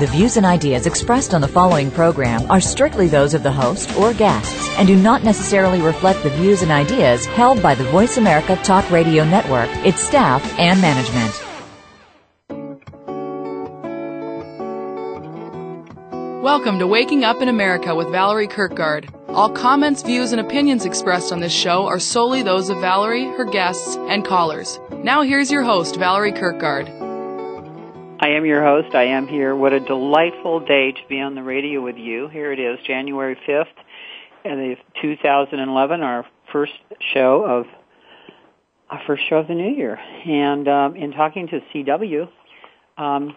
The views and ideas expressed on the following program are strictly those of the host or guests and do not necessarily reflect the views and ideas held by the Voice America Talk Radio Network, its staff, and management. Welcome to Waking Up in America with Valerie Kirkgard. All comments, views, and opinions expressed on this show are solely those of Valerie, her guests, and callers. Now here's your host, Valerie Kirkgard. I am your host. I am here. What a delightful day to be on the radio with you. Here it is, January 5th, and 2011, our first show of our first show of the new year. And um, in talking to CW, um,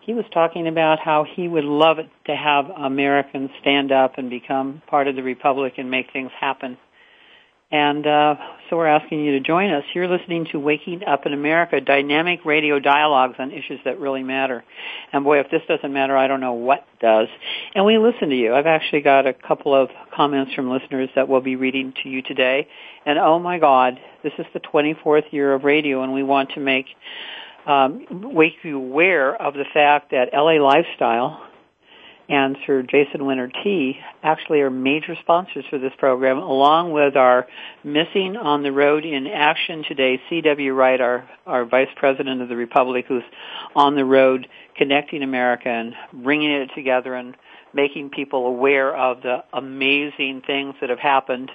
he was talking about how he would love it to have Americans stand up and become part of the republic and make things happen. And uh, so we're asking you to join us. You're listening to Waking Up in America, dynamic radio dialogues on issues that really matter. And boy, if this doesn't matter, I don't know what does. And we listen to you. I've actually got a couple of comments from listeners that we'll be reading to you today. And oh my God, this is the 24th year of radio, and we want to make um, make you aware of the fact that LA Lifestyle and Sir Jason Winters Tea actually are major sponsors for this program, along with our Missing on the Road in Action today, C.W. Wright, our, our Vice President of the Republic, who's on the road connecting America and bringing it together and making people aware of the amazing things that have happened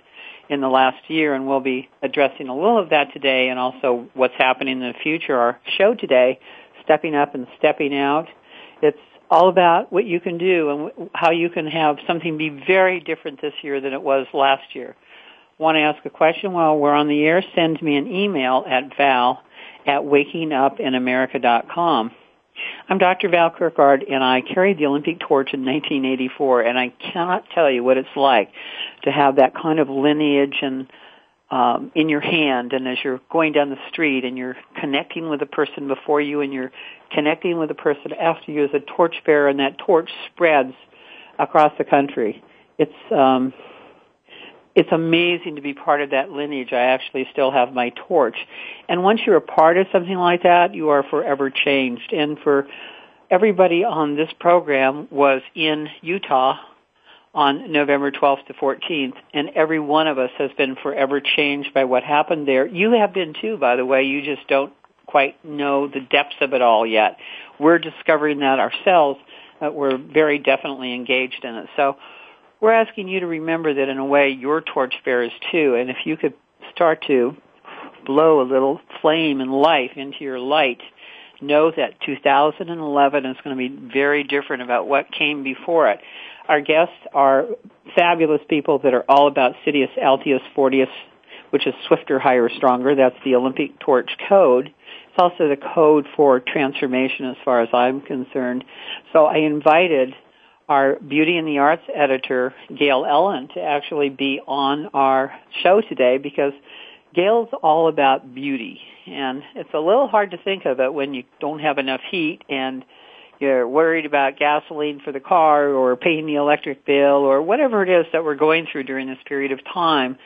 in the last year, and we'll be addressing a little of that today and also what's happening in the future. Our show today, Stepping Up and Stepping Out, it's all about what you can do and how you can have something be very different this year than it was last year. Want to ask a question while we're on the air? Send me an email at val at wakingupinamerica.com. I'm Dr. Val Kirkgard, and I carried the Olympic torch in 1984, and I cannot tell you what it's like to have that kind of lineage and um, in your hand, and as you're going down the street, and you're connecting with the person before you, and you're connecting with the person after you as a torchbearer, and that torch spreads across the country. It's um, it's amazing to be part of that lineage. I actually still have my torch. And once you're a part of something like that, you are forever changed. And for everybody on this program was in Utah on November 12th to 14th, and every one of us has been forever changed by what happened there. You have been too, by the way. You just don't quite know the depths of it all yet. We're discovering that ourselves, but we're very definitely engaged in it. So we're asking you to remember that in a way you're torchbearers too, and if you could start to blow a little flame and life into your light, know that 2011 is going to be very different about what came before it. Our guests are fabulous people that are all about Citius Altius Fortius, which is swifter, higher, stronger. That's the Olympic torch code. It's also the code for transformation as far as I'm concerned. So I invited our Beauty and the Arts editor, Gail Ellen, to actually be on our show today because Gail's all about beauty. And it's a little hard to think of it when you don't have enough heat and you're worried about gasoline for the car or paying the electric bill or whatever it is that we're going through during this period of time.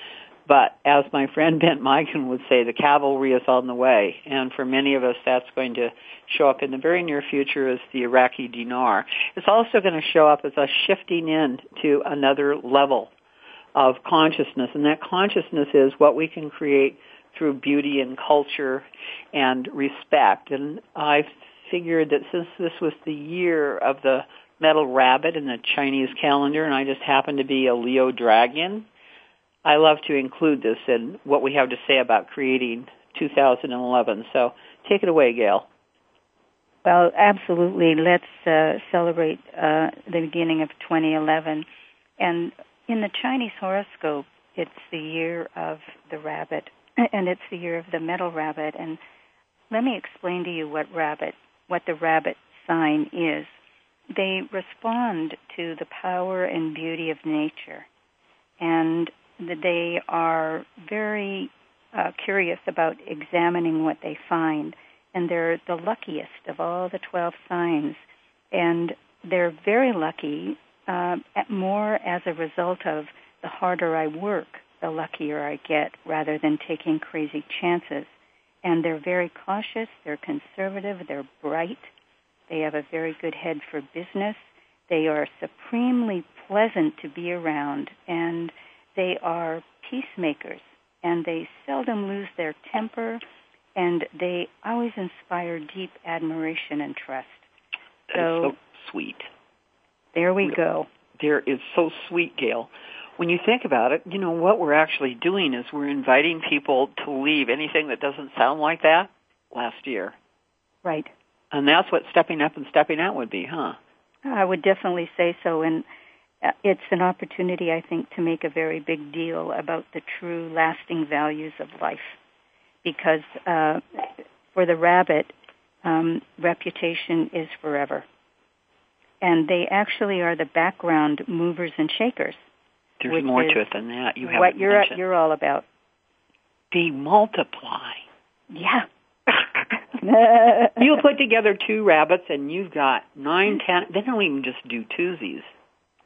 But as my friend Bent Mikan would say, the cavalry is on the way. And for many of us, that's going to show up in the very near future as the Iraqi dinar. It's also going to show up as a shifting in to another level of consciousness. And that consciousness is what we can create through beauty and culture and respect. And I figured that since this was the year of the metal rabbit in the Chinese calendar and I just happen to be a Leo dragon, I love to include this in what we have to say about creating 2011. So take it away, Gail. Well, absolutely. Let's uh, celebrate uh, the beginning of 2011. And in the Chinese horoscope, it's the year of the rabbit, and it's the year of the metal rabbit. And let me explain to you what rabbit, what the rabbit sign is. They respond to the power and beauty of nature, and they are very uh, curious about examining what they find and they're the luckiest of all the 12 signs. And they're very lucky uh, more as a result of the harder I work, the luckier I get, rather than taking crazy chances. And they're very cautious, they're conservative, they're bright, they have a very good head for business, they are supremely pleasant to be around, and they are peacemakers, and they seldom lose their temper, and they always inspire deep admiration and trust. So, so sweet. There we go. There is so sweet, Gail. When you think about it, you know, what we're actually doing is we're inviting people to leave anything that doesn't sound like that last year. Right. And that's what stepping up and stepping out would be, huh? I would definitely say so. And uh, it's an opportunity, I think, to make a very big deal about the true lasting values of life. Because uh, for the rabbit, um, reputation is forever. And they actually are the background movers and shakers. There's more to it than that. You have what you're mentioned. you're all about. They multiply. Yeah. you put together two rabbits and you've got nine, ten. They don't even just do twosies.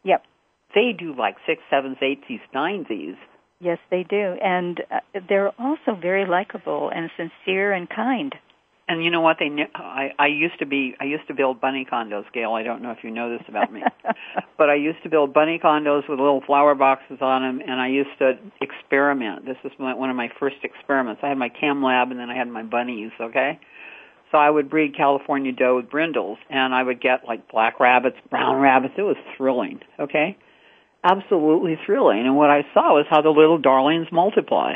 Yep. They do like six, sevens, eightsies, ninesies. Yes, they do, and uh, they're also very likable and sincere and kind. And you know what? They I I used to be I used to build bunny condos, Gail. I don't know if you know this about me, but I used to build bunny condos with little flower boxes on them, and I used to experiment. This was my, one of my first experiments. I had my cam lab, and then I had my bunnies. Okay, so I would breed California doe with brindles, and I would get like black rabbits, brown rabbits. It was thrilling. Okay, absolutely thrilling. And what I saw was how the little darlings multiply.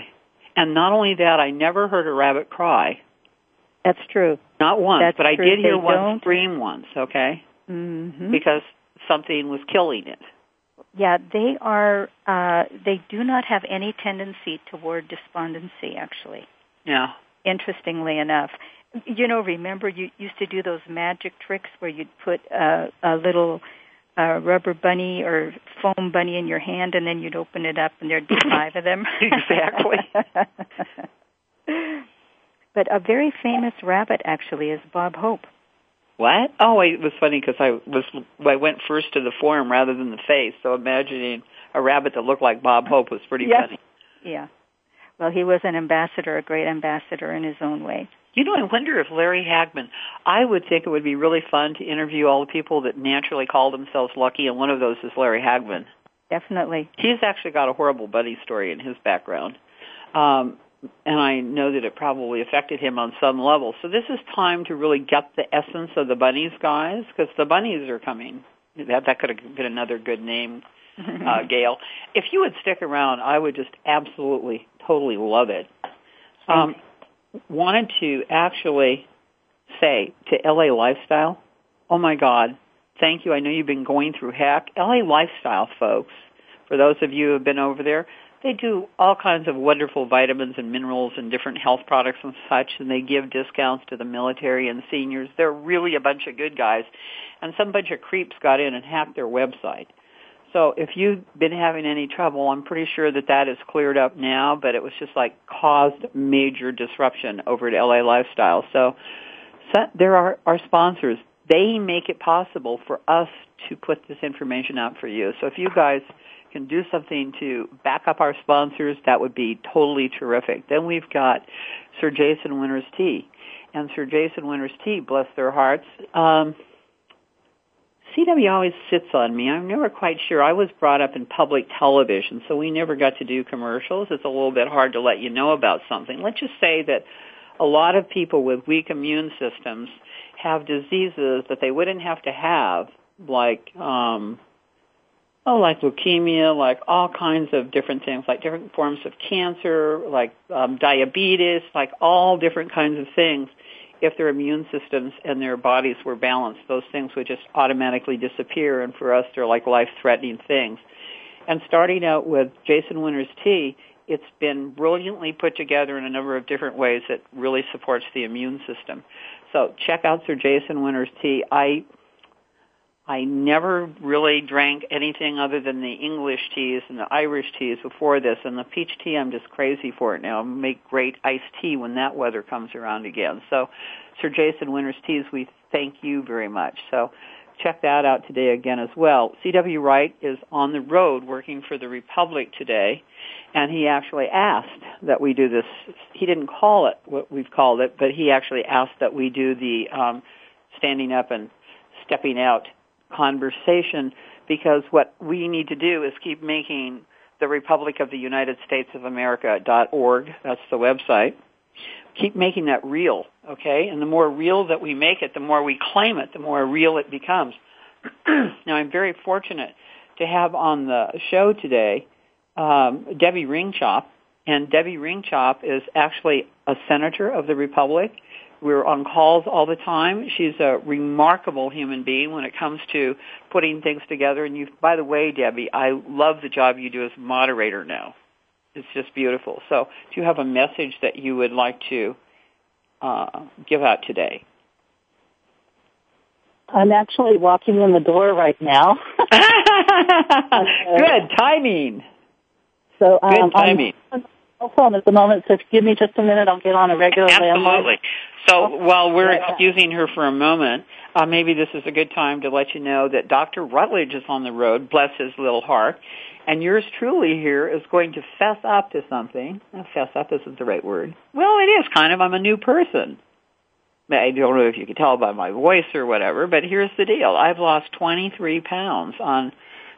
And not only that, I never heard a rabbit cry that's true. Not once, That's but I did hear they one don't. scream once, okay? Mm-hmm. Because something was killing it. Yeah, they are. Uh, they do not have any tendency toward despondency. Actually, Yeah. interestingly enough, you know, remember you used to do those magic tricks where you'd put uh, a little uh, rubber bunny or foam bunny in your hand, and then you'd open it up, and there'd be five of them. Exactly. But a very famous rabbit actually is Bob Hope. What? Oh, it was funny because I was I went first to the form rather than the face. So imagining a rabbit that looked like Bob Hope was pretty yes. funny. Yeah. Well, he was an ambassador, a great ambassador in his own way. You know, I wonder if Larry Hagman. I would think it would be really fun to interview all the people that naturally call themselves lucky, and one of those is Larry Hagman. Definitely. He's actually got a horrible buddy story in his background. Um, and I know that it probably affected him on some level. So this is time to really get the essence of the bunnies, guys, because the bunnies are coming. That that could have been another good name, uh, Gail. If you would stick around, I would just absolutely, totally love it. Um, wanted to actually say to LA Lifestyle, oh my God, thank you. I know you've been going through heck. LA Lifestyle, folks. For those of you who have been over there, they do all kinds of wonderful vitamins and minerals and different health products and such, and they give discounts to the military and seniors. They're really a bunch of good guys. And some bunch of creeps got in and hacked their website. So if you've been having any trouble, I'm pretty sure that that is cleared up now, but it was just like caused major disruption over at LA Lifestyle. So, there are our sponsors. They make it possible for us to put this information out for you. So if you guys can do something to back up our sponsors, that would be totally terrific. Then we've got Sir Jason Winters Tea. And Sir Jason Winters Tea, bless their hearts, um, CW always sits on me. I'm never quite sure. I was brought up in public television, so we never got to do commercials. It's a little bit hard to let you know about something. Let's just say that a lot of people with weak immune systems have diseases that they wouldn't have to have, like um, oh, like leukemia, like all kinds of different things, like different forms of cancer, like um, diabetes, like all different kinds of things. If their immune systems and their bodies were balanced, those things would just automatically disappear. And for us, they're like life-threatening things. And starting out with Jason Winters Tea, it's been brilliantly put together in a number of different ways that really supports the immune system. So check out Sir Jason Winters Tea. I I never really drank anything other than the English teas and the Irish teas before this, and the peach tea I'm just crazy for it now. I make great iced tea when that weather comes around again. So, Sir Jason Winters Teas, we thank you very much. So, check that out today again as well. C.W. Wright is on the road working for the Republic today, and he actually asked that we do this. He didn't call it what we've called it, but he actually asked that we do the um, standing up and stepping out conversation because what we need to do is keep making the Republic of the United States of America dot org. That's the website. Keep making that real, okay? And the more real that we make it, the more we claim it, the more real it becomes. now, I'm very fortunate to have on the show today um, Debbie Ringchop, and Debbie Ringchop is actually a senator of the Republic we're on calls all the time. She's a remarkable human being when it comes to putting things together. And you, by the way, Debbie, I love the job you do as moderator now. It's just beautiful. So, do you have a message that you would like to uh, give out today? I'm actually walking in the door right now. Good timing. So um, Good timing. I'm on the phone at the moment, so if you give me just a minute, I'll get on a regular Absolutely. So while we're excusing her for a moment, uh, maybe this is a good time to let you know that Dr. Rutledge is on the road, bless his little heart, and yours truly here is going to fess up to something. Well, fess up isn't the right word. Well, it is kind of. I'm a new person. I don't know if you can tell by my voice or whatever, but here's the deal. I've lost 23 pounds on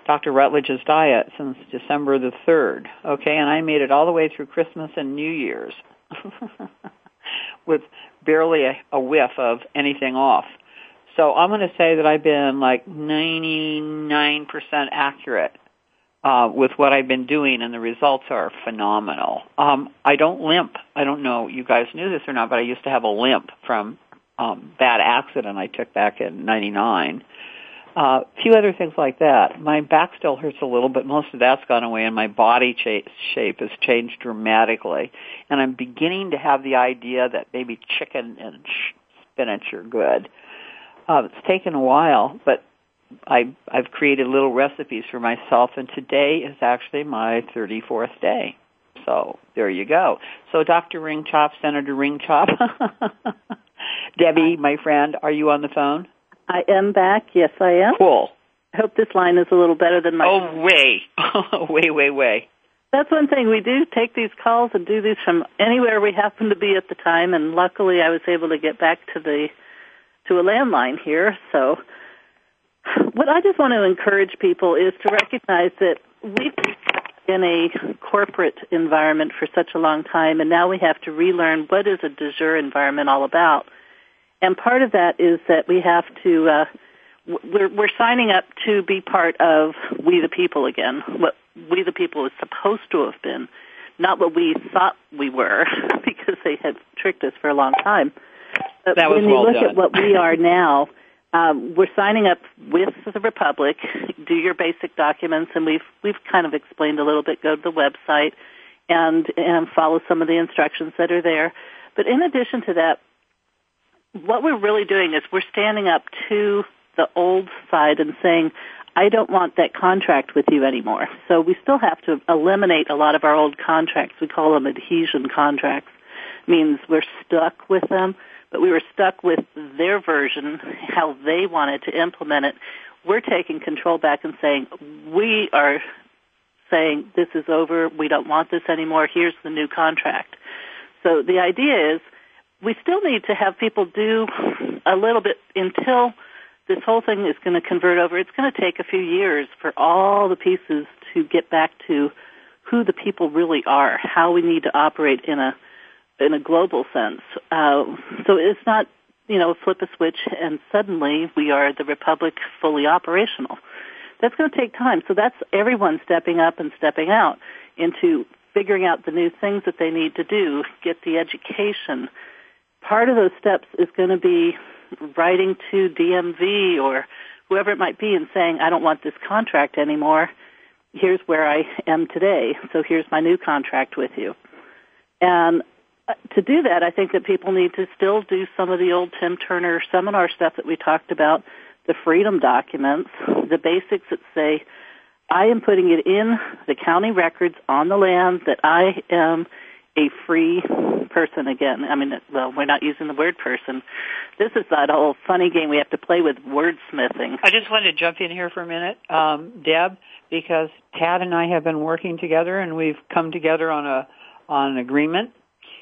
Dr. Rutledge's diet since December the 3rd. Okay, and I made it all the way through Christmas and New Year's with barely a, a whiff of anything off. So I'm going to say that I've been like 99% accurate uh, with what I've been doing, and the results are phenomenal. Um, I don't limp. I don't know you guys knew this or not, but I used to have a limp from um, bad accident I took back in '99. A few other things like that. My back still hurts a little, but most of that's gone away, and my body cha- shape has changed dramatically. And I'm beginning to have the idea that maybe chicken and spinach are good. Uh, it's taken a while, but I, I've created little recipes for myself, and today is actually my 34th day. So there you go. So Dr. Ringchop, Senator Ringchop, Debbie, my friend, are you on the phone? I am back. Yes, I am. Cool. I hope this line is a little better than my. Oh, way, way, way, way. That's one thing we do take these calls and do these from anywhere we happen to be at the time, and luckily I was able to get back to the to a landline here. So, what I just want to encourage people is to recognize that we've been in a corporate environment for such a long time, and now we have to relearn what is a de jour environment all about. And part of that is that we have to, uh, we're, we're signing up to be part of We the People again, what We the People is supposed to have been, not what we thought we were, because they had tricked us for a long time. But that was when well you look done. at what we are now, um, we're signing up with the Republic. Do your basic documents, and we've we've kind of explained a little bit. Go to the website and and follow some of the instructions that are there. But in addition to that, what we're really doing is we're standing up to the old side and saying, I don't want that contract with you anymore. So we still have to eliminate a lot of our old contracts. We call them adhesion contracts. Means we're stuck with them, but we were stuck with their version, how they wanted to implement it. We're taking control back and saying, we are saying this is over, we don't want this anymore, here's the new contract. So the idea is we still need to have people do a little bit until this whole thing is going to convert over. It's going to take a few years for all the pieces to get back to who the people really are, how we need to operate in a in a global sense. Uh, so it's not you know flip a switch and suddenly we are the republic fully operational. That's going to take time. So that's everyone stepping up and stepping out into figuring out the new things that they need to do, get the education, part of those steps is going to be writing to DMV or whoever it might be and saying, I don't want this contract anymore. Here's where I am today. So here's my new contract with you. And uh, to do that, I think that people need to still do some of the old Tim Turner seminar stuff that we talked about. the freedom documents, the basics that say, I am putting it in the county records on the land that I am a free person again. I mean, well, we're not using the word person. This is that whole funny game we have to play with wordsmithing. I just wanted to jump in here for a minute, um, Deb, because Tad and I have been working together and we've come together on a on an agreement.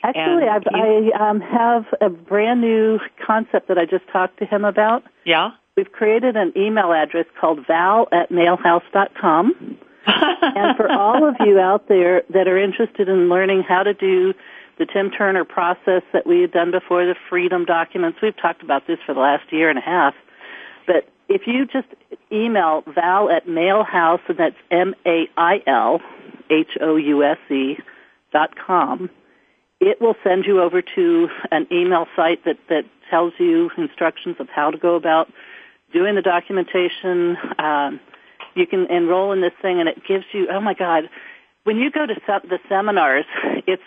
Actually, I've, I um, have a brand new concept that I just talked to him about. Yeah. We've created an email address called val at mailhouse.com. and for all of you out there that are interested in learning how to do the Tim Turner process that we had done before, the freedom documents, we've talked about this for the last year and a half. But if you just email val at mailhouse, and that's M-A-I-L, H-O-U-S-E dot com, it will send you over to an email site that, that tells you instructions of how to go about doing the documentation, um, you can enroll in this thing and it gives you, oh my God, when you go to se- the seminars, it's,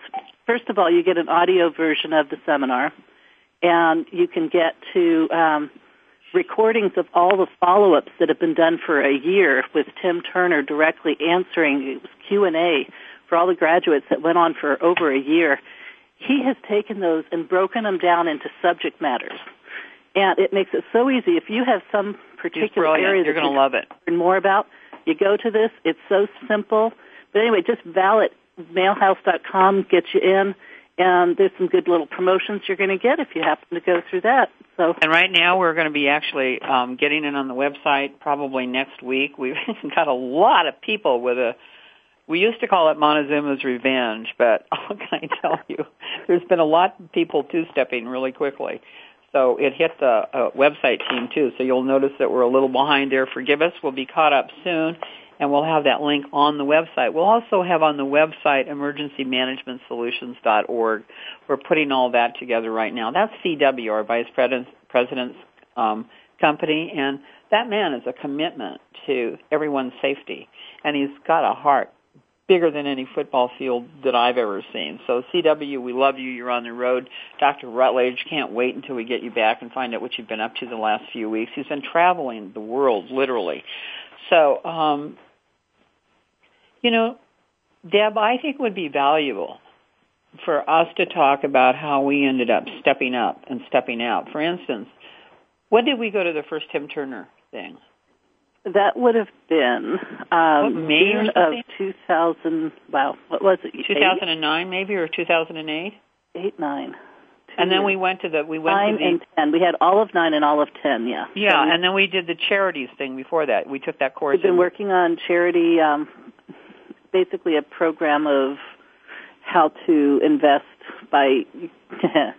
first of all, you get an audio version of the seminar and you can get to, um, recordings of all the follow-ups that have been done for a year with Tim Turner directly answering Q&A for all the graduates that went on for over a year. He has taken those and broken them down into subject matters. And it makes it so easy. If you have some particular area you're going to love it. Learn more about. You go to this. It's so simple. But anyway, just valid mailhouse.com gets you in, and there's some good little promotions you're going to get if you happen to go through that. So. And right now we're going to be actually um, getting it on the website probably next week. We've got a lot of people with a. We used to call it Montezuma's Revenge, but what can I tell you? There's been a lot of people two-stepping really quickly. So it hit the uh, website team too. So you'll notice that we're a little behind there. Forgive us. We'll be caught up soon, and we'll have that link on the website. We'll also have on the website emergencymanagementsolutions.org. We're putting all that together right now. That's CW, our vice president's um, company, and that man is a commitment to everyone's safety, and he's got a heart bigger than any football field that I've ever seen. So CW, we love you. You're on the road. Dr. Rutledge, can't wait until we get you back and find out what you've been up to the last few weeks. He's been traveling the world, literally. So, um, you know, Deb, I think would be valuable for us to talk about how we ended up stepping up and stepping out. For instance, when did we go to the first Tim Turner thing? That would have been um, May June of 2000. Wow, what was it? 2009, maybe, or 2008. Eight, nine. And then we went to the we went nine to the, and ten. We had all of nine and all of ten. Yeah. Yeah, so we, and then we did the charities thing before that. We took that course. We've been working on charity, um, basically a program of how to invest by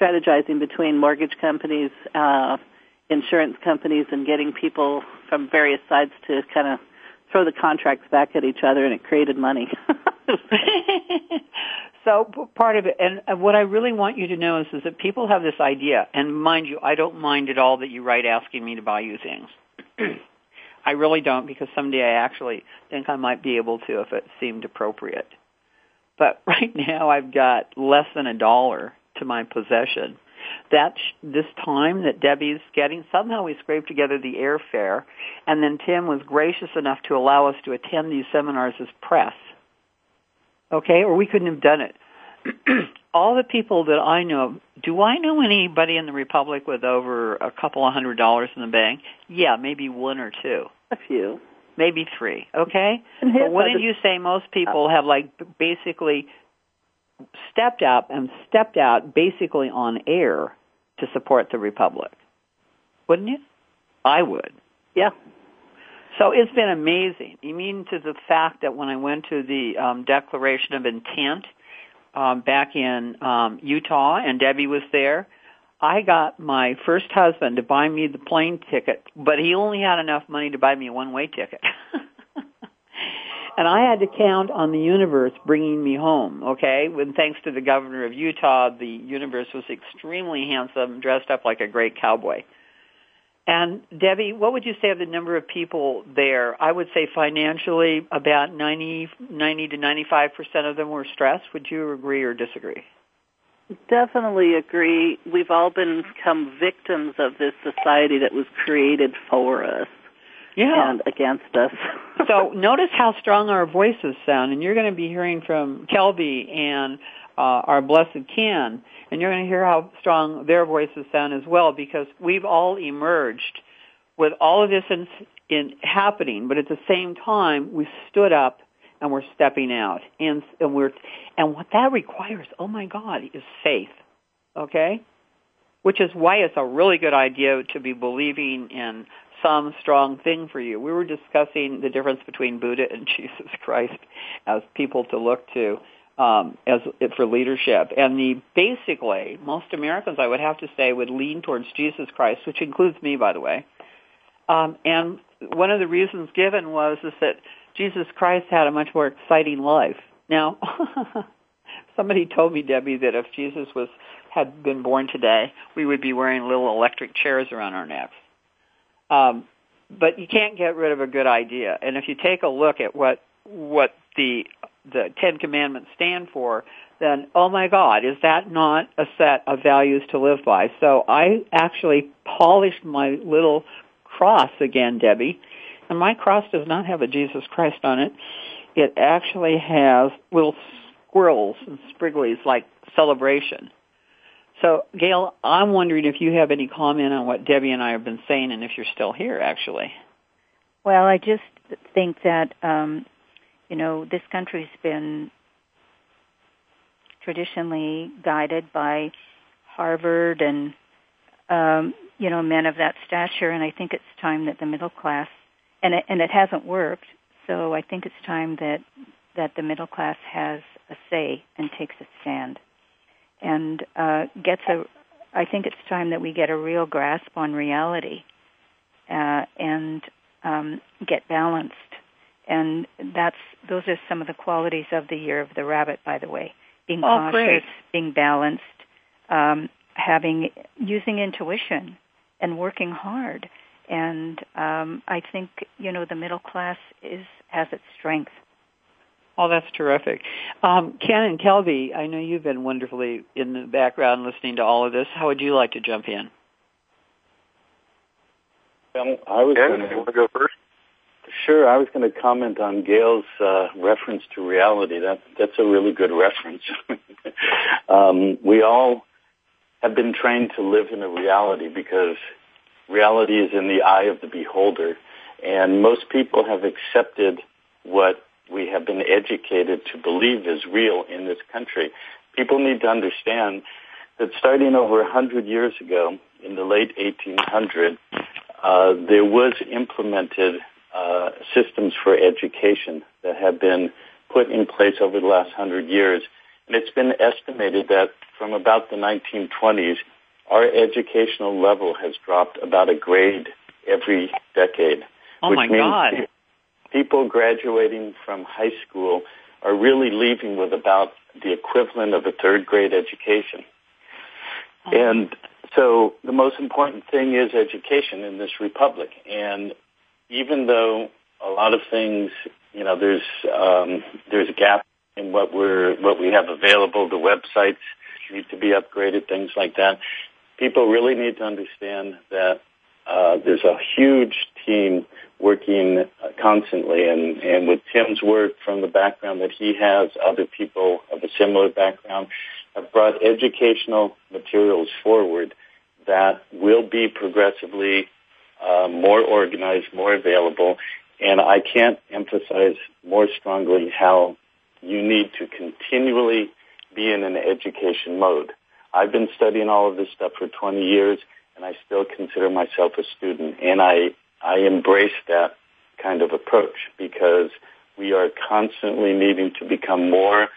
strategizing between mortgage companies, uh, insurance companies, and getting people from various sides to kind of throw the contracts back at each other, and it created money. so part of it, and what I really want you to know is, is that people have this idea, and mind you, I don't mind at all that you write asking me to buy you things. I really don't because someday I actually think I might be able to if it seemed appropriate. But right now I've got less than a dollar to my possession. That this time that Debbie's getting, somehow we scraped together the airfare, and then Tim was gracious enough to allow us to attend these seminars as press okay, or we couldn't have done it. All the people that I know, do I know anybody in the Republic with over a couple of hundred dollars in the bank? Yeah, maybe one or two. A few. Maybe three, okay? But wouldn't you say most people have like basically stepped up and stepped out basically on air to support the Republic? Wouldn't you? I would. Yeah. So it's been amazing. You mean to the fact that when I went to the um, Declaration of Intent um, back in um, Utah and Debbie was there, I got my first husband to buy me the plane ticket, but he only had enough money to buy me a one-way ticket. and I had to count on the universe bringing me home, okay? When thanks to the governor of Utah, the universe was extremely handsome, dressed up like a great cowboy. And Debbie, what would you say of the number of people there? I would say financially about 90, 90 to 95% of them were stressed. Would you agree or disagree? Definitely agree. We've all been become victims of this society that was created for us. Yeah. And against us. so notice how strong our voices sound, and you're going to be hearing from Kelby and uh, our blessed Ken, and you're going to hear how strong their voices sound as well, because we've all emerged with all of this in, in happening, but at the same time, we stood up and we're stepping out, and and we're and what that requires, oh my God, is faith. Okay, which is why it's a really good idea to be believing in some strong thing for you. We were discussing the difference between Buddha and Jesus Christ as people to look to um, as for leadership. And the basically most Americans, I would have to say, would lean towards Jesus Christ, which includes me, by the way. Um, and one of the reasons given was is that Jesus Christ had a much more exciting life. Now, somebody told me, Debbie, that if Jesus was had been born today, we would be wearing little electric chairs around our necks. Um, but you can't get rid of a good idea. And if you take a look at what what the the Ten Commandments stand for, then oh my God, is that not a set of values to live by? So I actually polished my little cross again, Debbie, and my cross does not have a Jesus Christ on it. It actually has little squirrels and sprigglies like celebration. So, Gail, I'm wondering if you have any comment on what Debbie and I have been saying, and if you're still here, actually. Well, I just think that um, you know this country's been traditionally guided by Harvard and um, you know men of that stature, and I think it's time that the middle class and it, and it hasn't worked. So I think it's time that that the middle class has a say and takes a stand and uh, gets a. I think it's time that we get a real grasp on reality uh, and um, get balanced. And that's those are some of the qualities of the year of the rabbit, by the way. Being oh, cautious, great. being balanced, um, having using intuition, and working hard. And um, I think you know the middle class is has its strength. Oh, that's terrific. Um, Ken and Kelby, I know you've been wonderfully in the background listening to all of this. How would you like to jump in? Um, I was Ken, going you want to go first? Sure, I was going to comment on Gail's uh, reference to reality. That that's a really good reference. um, we all have been trained to live in a reality because reality is in the eye of the beholder, and most people have accepted what we have been educated to believe is real in this country. People need to understand that starting over a 100 years ago, in the late 1800s, uh, there was implemented uh, systems for education that have been put in place over the last 100 years. And it's been estimated that from about the 1920s, our educational level has dropped about a grade every decade. Oh which my means God people graduating from high school are really leaving with about the equivalent of a third grade education. And so the most important thing is education in this republic. And even though a lot of things, you know, there's um, there's a gap in what we're what we have available. The websites need to be upgraded, things like that. People really need to understand that uh, there's a huge team working constantly, and, and with Tim's work from the background that he has, other people of a similar background have brought educational materials forward that will be progressively uh, more organized, more available, and I can't emphasize more strongly how you need to continually be in an education mode. I've been studying all of this stuff for 20 years and I still consider myself a student. And I, I embrace that kind of approach because we are constantly needing to become more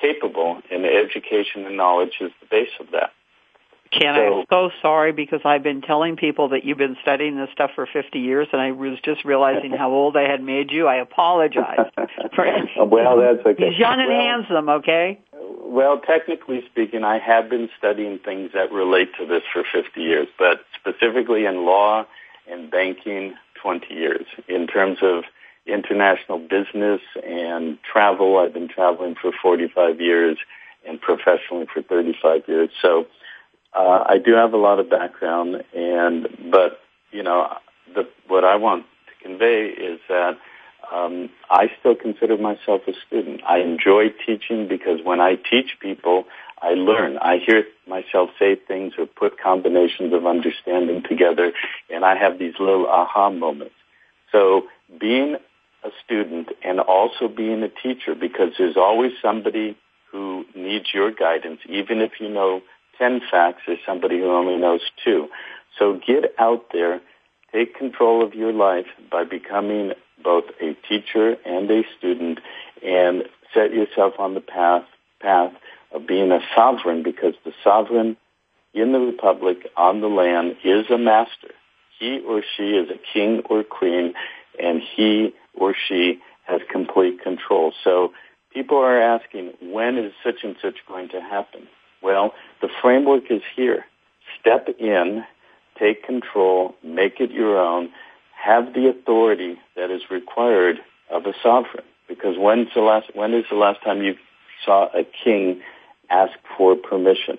capable and education and knowledge is the base of that. Ken, So- I'm so sorry because I've been telling people that you've been studying this stuff for 50 years, and I was just realizing how old I had made you. I apologize. For, well, that's okay. He's young and Well- handsome, okay? Well, technically speaking, I have been studying things that relate to this for 50 years, but specifically in law and banking, 20 years. In terms of international business and travel, I've been traveling for 45 years, and professionally for 35 years. So uh, I do have a lot of background, and but you know, the, what I want to convey is that um, I still consider myself a student. I enjoy teaching because when I teach people, I learn. I hear myself say things or put combinations of understanding together, and I have these little aha moments. So being a student and also being a teacher, because there's always somebody who needs your guidance, even if you know 10 facts, there's somebody who only knows two. So get out there, take control of your life by becoming both a teacher and a student, and set yourself on the path, path of being a sovereign because the sovereign in the republic on the land is a master. He or she is a king or queen and he or she has complete control. So people are asking, when is such and such going to happen? Well, the framework is here. Step in, take control, make it your own, have the authority that is required of a sovereign. Because when's the last, when is the last time you saw a king ask for permission.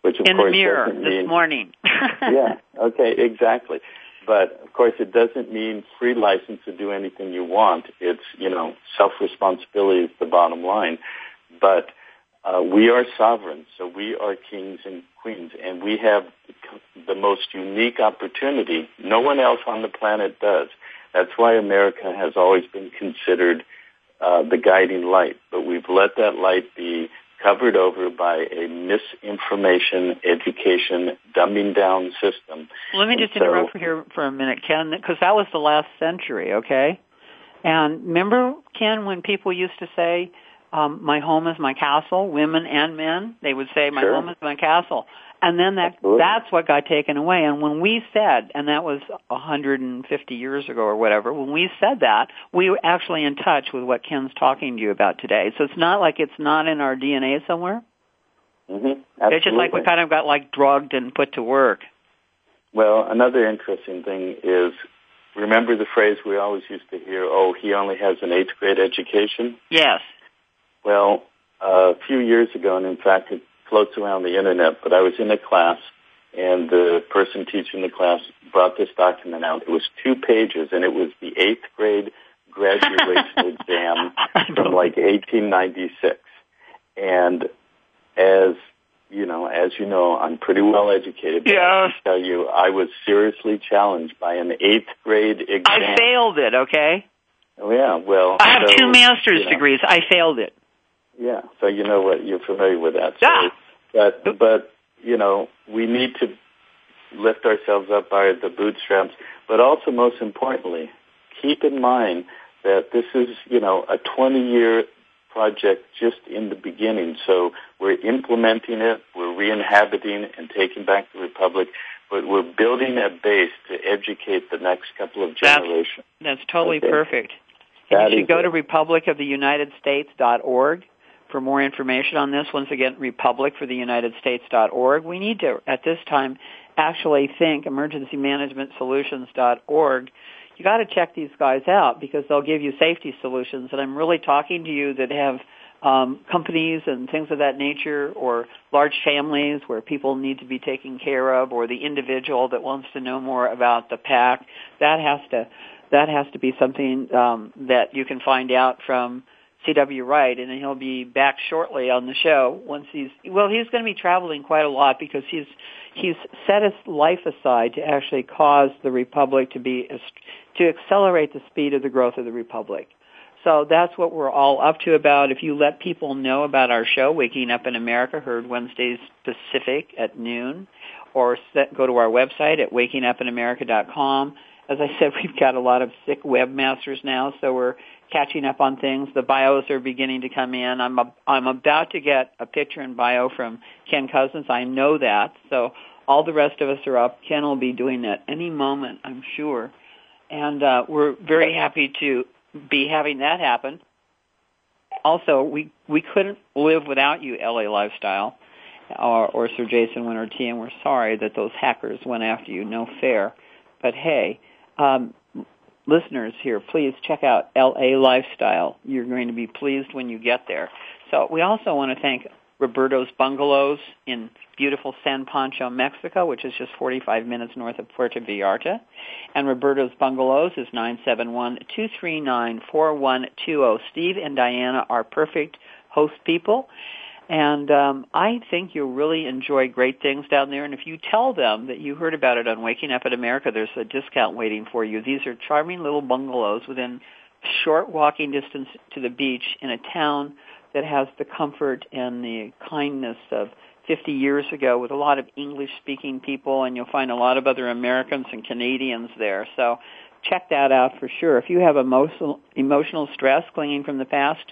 Which of in course the mirror doesn't this mean, morning. yeah. Okay. Exactly. But of course, it doesn't mean free license to do anything you want. It's you know self responsibility is the bottom line. But uh, we are sovereign, so we are kings and queens, and we have the most unique opportunity. No one else on the planet does. That's why America has always been considered uh, the guiding light. But we've let that light be covered over by a misinformation education dumbing down system. Let me just interrupt here for a minute, Ken, because that was the last century, okay? And remember, Ken, when people used to say, um, my home is my castle, women and men, they would say, my Sure. home is my castle. And then that Absolutely. that's what got taken away. And when we said, and that was 150 years ago or whatever, when we said that, we were actually in touch with what Ken's talking to you about today. So it's not like it's not in our DNA somewhere. Mm-hmm. It's just like we kind of got like drugged and put to work. Well, another interesting thing is, remember the phrase we always used to hear, oh, he only has an eighth grade education? Yes. Well, a few years ago, and in fact it floats around the internet, but I was in a class and the person teaching the class brought this document out. It was two pages and it was the eighth grade graduation exam from like 1896. And as you know, as you know, I'm pretty well educated. But I Yes. can tell you, I was seriously challenged by an eighth grade exam. I failed it, okay? Oh yeah, well, I have so, two master's you know, degrees. I failed it. Yeah, so you know what you're familiar with that. Yeah. But but you know we need to lift ourselves up by the bootstraps, but also most importantly, keep in mind that this is you know a 20 year project just in the beginning. So we're implementing it, we're re-inhabiting and taking back the republic, but we're building a base to educate the next couple of generations. That's totally Okay. perfect. And That you should go it. to republicoftheunitedstates.org for more information on this. Once again, republicfortheunitedstates.org. We need to, at this time, actually think emergencymanagementsolutions.org. You got to check these guys out because they'll give you safety solutions. And I'm really talking to you that have um, companies and things of that nature, or large families where people need to be taken care of, or the individual that wants to know more about the pack. That has to that has to be something um, that you can find out from C.W. Wright, and then he'll be back shortly on the show. Once he's well, he's going to be traveling quite a lot because he's he's set his life aside to actually cause the republic to be to accelerate the speed of the growth of the republic. So that's what we're all up to about. If you let people know about our show, Waking Up in America, heard Wednesdays Pacific at noon, or set, go to our website at wakingupinamerica.com. As I said, we've got a lot of sick webmasters now, so we're catching up on things. The bios are beginning to come in. I'm a, I'm about to get a picture and bio from Ken Cousins. I know that. So all the rest of us are up. Ken will be doing that any moment, I'm sure. And uh, we're very happy to be having that happen. Also, we we couldn't live without you, LA Lifestyle, or, or Sir Jason Winters Tea, and we're sorry that those hackers went after you. No fair. But hey, um, listeners here, please check out LA Lifestyle. You're going to be pleased when you get there. So we also want to thank Roberto's Bungalows in beautiful San Pancho, Mexico, which is just 45 minutes north of Puerto Vallarta. And Roberto's Bungalows is 971-239-4120. Steve and Diana are perfect host people. And um, I think you'll really enjoy great things down there. And if you tell them that you heard about it on Waking Up in America, there's a discount waiting for you. These are charming little bungalows within short walking distance to the beach in a town that has the comfort and the kindness of 50 years ago with a lot of English speaking people and you'll find a lot of other Americans and Canadians there. So check that out for sure. If you have emotional emotional stress clinging from the past,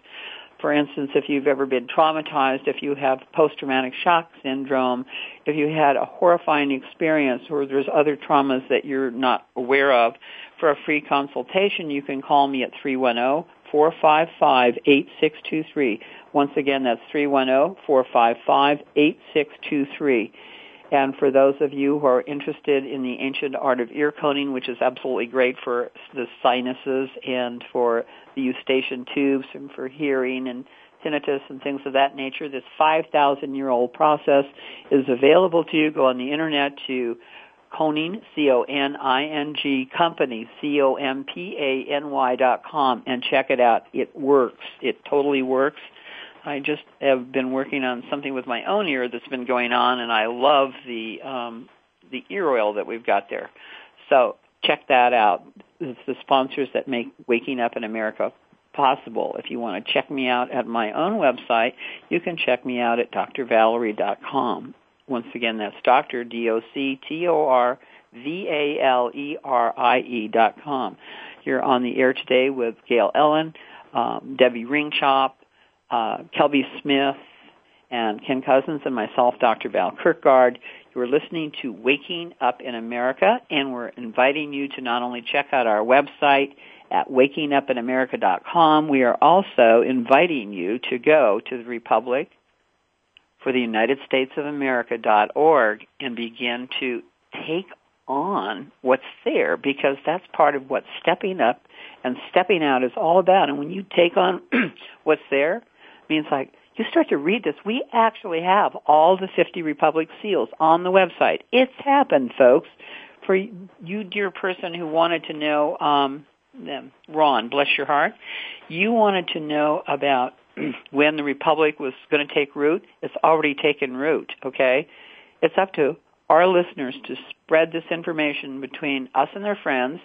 for instance, if you've ever been traumatized, if you have post-traumatic shock syndrome, if you had a horrifying experience or there's other traumas that you're not aware of, for a free consultation, you can call me at 310-455-8623. Once again, that's 310-455-8623. And for those of you who are interested in the ancient art of ear coning, which is absolutely great for the sinuses and for the eustachian tubes and for hearing and tinnitus and things of that nature, this 5,000 year old process is available to you. Go on the internet to Coning, C-O-N-I-N-G, company, C-O-M-P-A-N-Y dot com, and check it out. It works. It totally works. I just have been working on something with my own ear that's been going on, and I love the um, the ear oil that we've got there. So check that out. It's the sponsors that make Waking Up in America possible. If you want to check me out at my own website, you can check me out at drvalerie.com. Once again, that's Dr. D-O-C-T-O-R-V-A-L-E-R-I-E dot com. You're on the air today with Gail Ellen, um, Debbie Ringchop, uh, Kelby Smith, and Ken Cousins, and myself, Dr. Val Kirkgard. You're listening to Waking Up in America, and we're inviting you to not only check out our website at wakingupinamerica.com, we are also inviting you to go to the Republic for the United States of America.org and begin to take on what's there because that's part of what stepping up and stepping out is all about. And when you take on what's there, means like you start to read this. We actually have all the 50 Republic seals on the website. It's happened, folks. For you, dear person who wanted to know, um, Ron, bless your heart, you wanted to know about when the Republic was going to take root. It's already taken root, okay? It's up to our listeners to spread this information between us and their friends,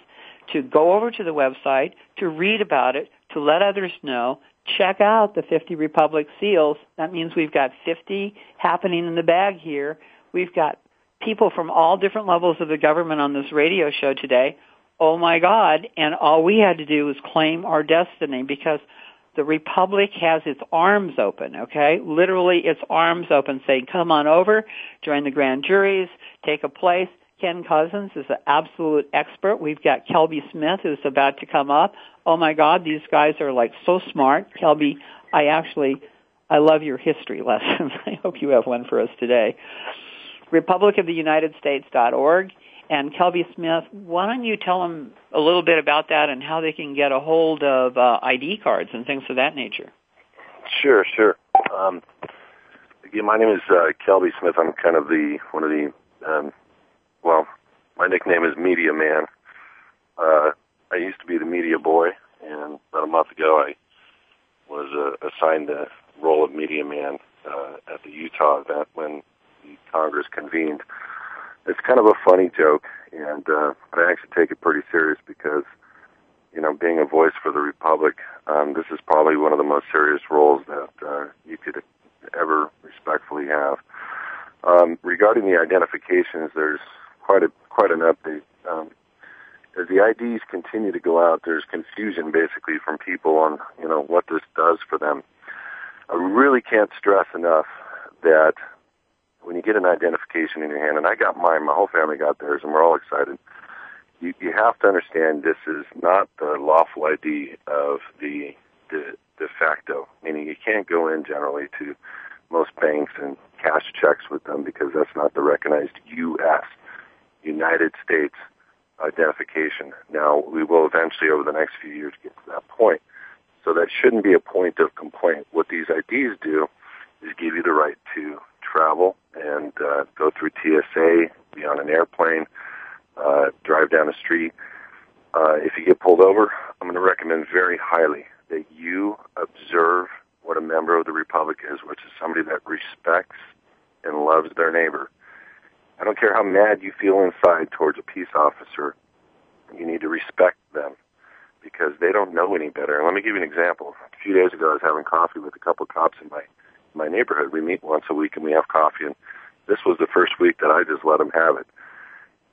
to go over to the website, to read about it, to let others know, check out the 50 Republic seals. That means we've got 50 happening in the bag here. We've got people from all different levels of the government on this radio show today. Oh my God. And all we had to do was claim our destiny because the Republic has its arms open, okay? Literally its arms open saying, come on over, join the grand juries, take a place. Ken Cousins is an absolute expert. We've got Kelby Smith who's about to come up. Oh my God, these guys are like so smart. Kelby, I actually, I love your history lessons. I hope you have one for us today. Republic of the United States.org. And Kelby Smith, why don't you tell them a little bit about that and how they can get a hold of uh, ID cards and things of that nature? Sure, sure. Um, again, my name is uh, Kelby Smith. I'm kind of the one of the um, well, my nickname is Media Man. Uh, I used to be the media boy, and about a month ago, I was uh, assigned the role of media man uh, at the Utah event when the Congress convened. It's kind of a funny joke, and uh, I actually take it pretty serious because, you know, being a voice for the Republic, um, this is probably one of the most serious roles that uh, you could ever respectfully have. Um, regarding the identifications, there's quite a quite an update. Um, as the IDs continue to go out, there's confusion basically from people on you know what this does for them. I really can't stress enough that when you get an identification in your hand, and I got mine, my whole family got theirs, and we're all excited. You, you have to understand this is not the lawful ID of the de, de facto, meaning you can't go in generally to most banks and cash checks with them because that's not the recognized U.S. United States identification. Now, we will eventually, over the next few years, get to that point. So that shouldn't be a point of complaint. What these IDs do is give you the right to travel and uh, go through TSA, be on an airplane, uh, drive down the street. Uh, if you get pulled over, I'm going to recommend very highly that you observe what a member of the Republic is, which is somebody that respects and loves their neighbor. I don't care how mad you feel inside towards a peace officer, you need to respect them because they don't know any better. And let me give you an example. A few days ago, I was having coffee with a couple of cops in my my neighborhood. We meet once a week and we have coffee. And this was the first week that I just let them have it.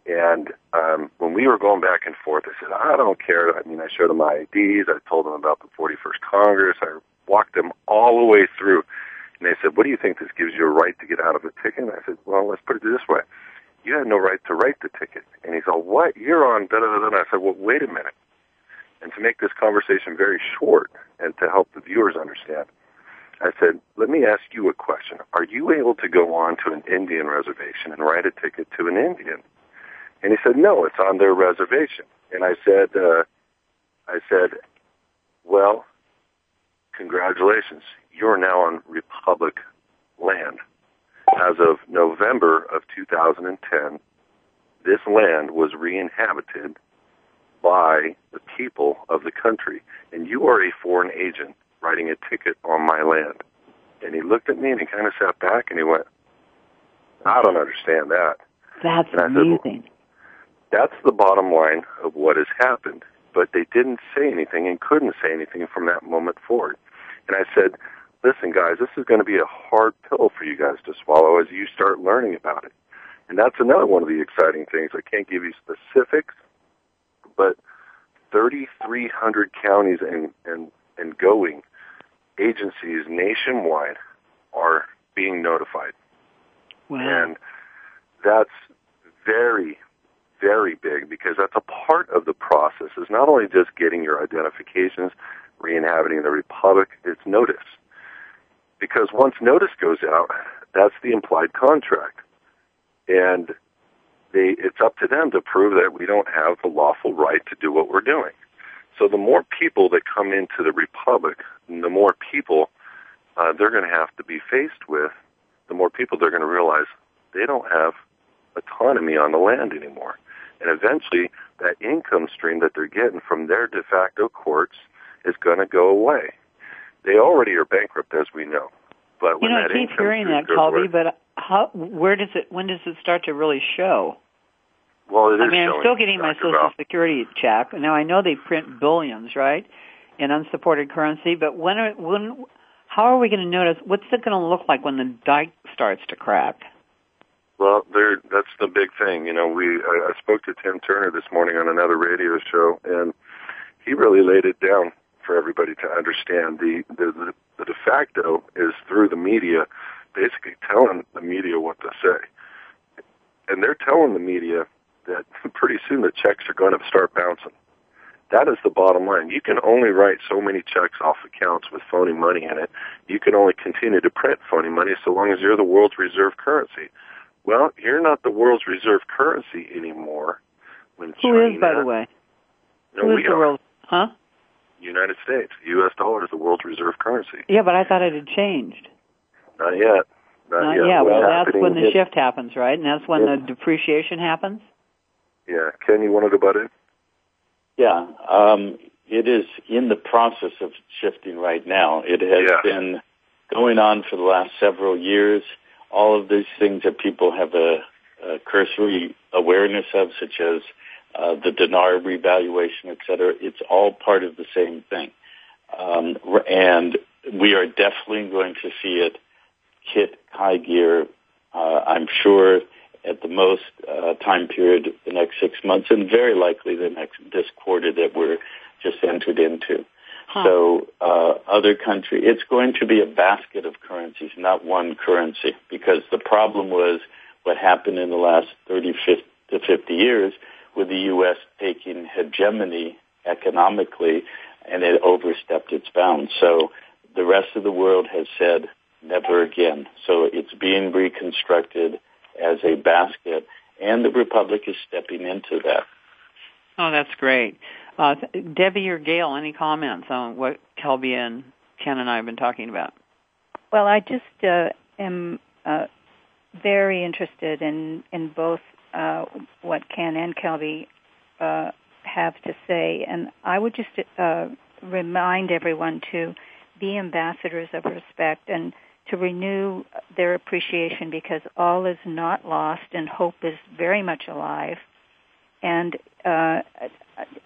And um, when we were going back and forth, I said, I don't care. I mean, I showed them my IDs. I told them about the 41st Congress. I walked them all the way through. And they said, what do you think this gives you a right to get out of a ticket? And I said, well, let's put it this way. You had no right to write the ticket. And he's all, what? You're on da da da da. I said, well, wait a minute. And to make this conversation very short and to help the viewers understand, I said, let me ask you a question. Are you able to go on to an Indian reservation and write a ticket to an Indian? And he said, no, it's on their reservation. And I said, uh, I said, well, congratulations. You're now on Republic land. As of November of 2010, this land was re-inhabited by the people of the country. And you are a foreign agent writing a ticket on my land. And he looked at me and he kind of sat back and he went, I don't understand that. That's amazing. Said, that's the bottom line of what has happened. But they didn't say anything and couldn't say anything from that moment forward. And I said, listen, guys, this is going to be a hard pill for you guys to swallow as you start learning about it. And that's another one of the exciting things. I can't give you specifics, but 3,300 counties and, and, and going agencies nationwide are being notified. Wow. And that's very, very big because that's a part of the process is not only just getting your identifications, re-inhabiting the republic, it's notice. Because once notice goes out, that's the implied contract. And they, it's up to them to prove that we don't have the lawful right to do what we're doing. So the more people that come into the republic, the more people uh, they're going to have to be faced with, the more people they're going to realize they don't have autonomy on the land anymore. And eventually, that income stream that they're getting from their de facto courts is going to go away. They already are bankrupt, as we know. But you know, I keep hearing that, Colby. But how? Where does it? When does it start to really show? Well, it I is mean, I'm still getting my Social. Security check. Now I know they print billions, right, in unsupported currency. But when are, when? How are we going to notice? What's it going to look like when the dike starts to crack? Well, there. That's the big thing. You know, we. I, I spoke to Tim Turner this morning on another radio show, and he really laid it down for everybody to understand. The the the, the de facto is through the media, basically telling the media what to say, and they're telling the media that pretty soon the checks are going to start bouncing. That is the bottom line. You can only write so many checks off accounts with phony money in it. You can only continue to print phony money so long as you're the world's reserve currency. Well, you're not the world's reserve currency anymore. When Who China, is, by the way? No, Who we the world? Huh? United States. The U.S. dollar is the world's reserve currency. Yeah, but I thought it had changed. Not yet. Not Uh, yet. yeah, well, that's when the is- shift happens, right? And that's when Yeah. the depreciation happens. Yeah. Ken, you want to go about it? Yeah, um, it is in the process of shifting right now. It has Yeah. been going on for the last several years. All of these things that people have a, a cursory awareness of, such as uh, the dinar revaluation, et cetera, it's all part of the same thing. Um, and we are definitely going to see it hit high gear, uh, I'm sure, at the most uh, time period the next six months, and very likely the next this quarter that we're just entered into. Huh. So uh, other country, it's going to be a basket of currencies, not one currency, because the problem was what happened in the last 30 50 to 50 years with the U.S. taking hegemony economically, and it overstepped its bounds. So the rest of the world has said never again. So it's being reconstructed as a basket, and the Republic is stepping into that. Oh, that's great. Uh, Debbie or Gail, any comments on what Kelby and Ken and I have been talking about? Well, I just uh, am uh, very interested in in both uh, what Ken and Kelby uh, have to say, and I would just uh, remind everyone to be ambassadors of respect and to renew their appreciation because all is not lost and hope is very much alive. And uh,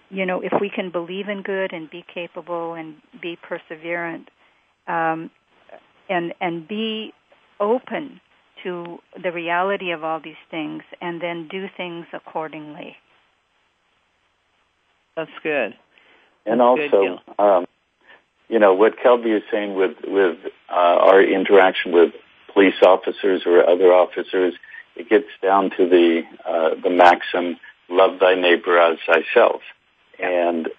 you know, if we can believe in good and be capable and be perseverant, um, and and be open to the reality of all these things, and then do things accordingly. That's good. And also, um, you know, what Kelby is saying with with uh, our interaction with police officers or other officers, it gets down to the uh, the maxim love thy neighbor as thyself. And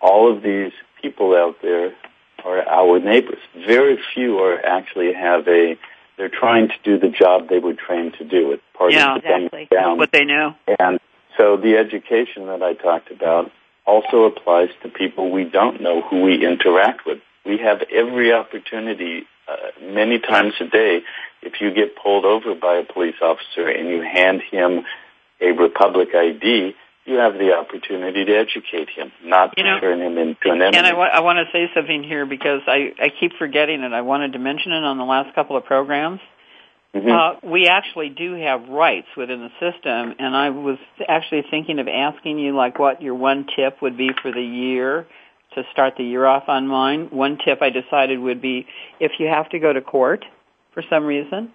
all of these people out there are our neighbors. Very few are actually have a, they're trying to do the job they were trained to do. It's part yeah, of exactly. down. what they know. And so the education that I talked about also applies to people we don't know who we interact with. We have every opportunity, uh, many times a day, if you get pulled over by a police officer and you hand him a Republic ID, you have the opportunity to educate him, not You know, turn him into an enemy. And I, wa- I want to say something here because I, I keep forgetting it. I wanted to mention it on the last couple of programs. Mhm. Uh, we actually do have rights within the system, and I was actually thinking of asking you, like, what your one tip would be for the year to start the year off on mine. One tip I decided would be if you have to go to court for some reason,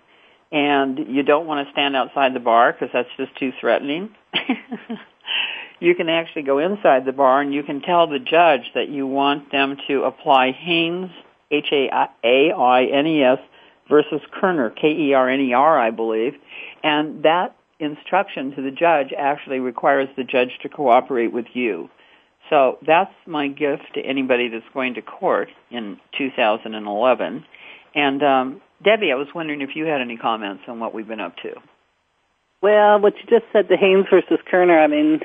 and you don't want to stand outside the bar because that's just too threatening. you can actually go inside the bar and you can tell the judge that you want them to apply Haines, H-A-I-N-E-S, versus Kerner, K-E-R-N-E-R, I believe. And that instruction to the judge actually requires the judge to cooperate with you. So that's my gift to anybody that's going to court in 2011. And um, Debbie, I was wondering if you had any comments on what we've been up to. Well, what you just said, the Haines versus Kerner, I mean,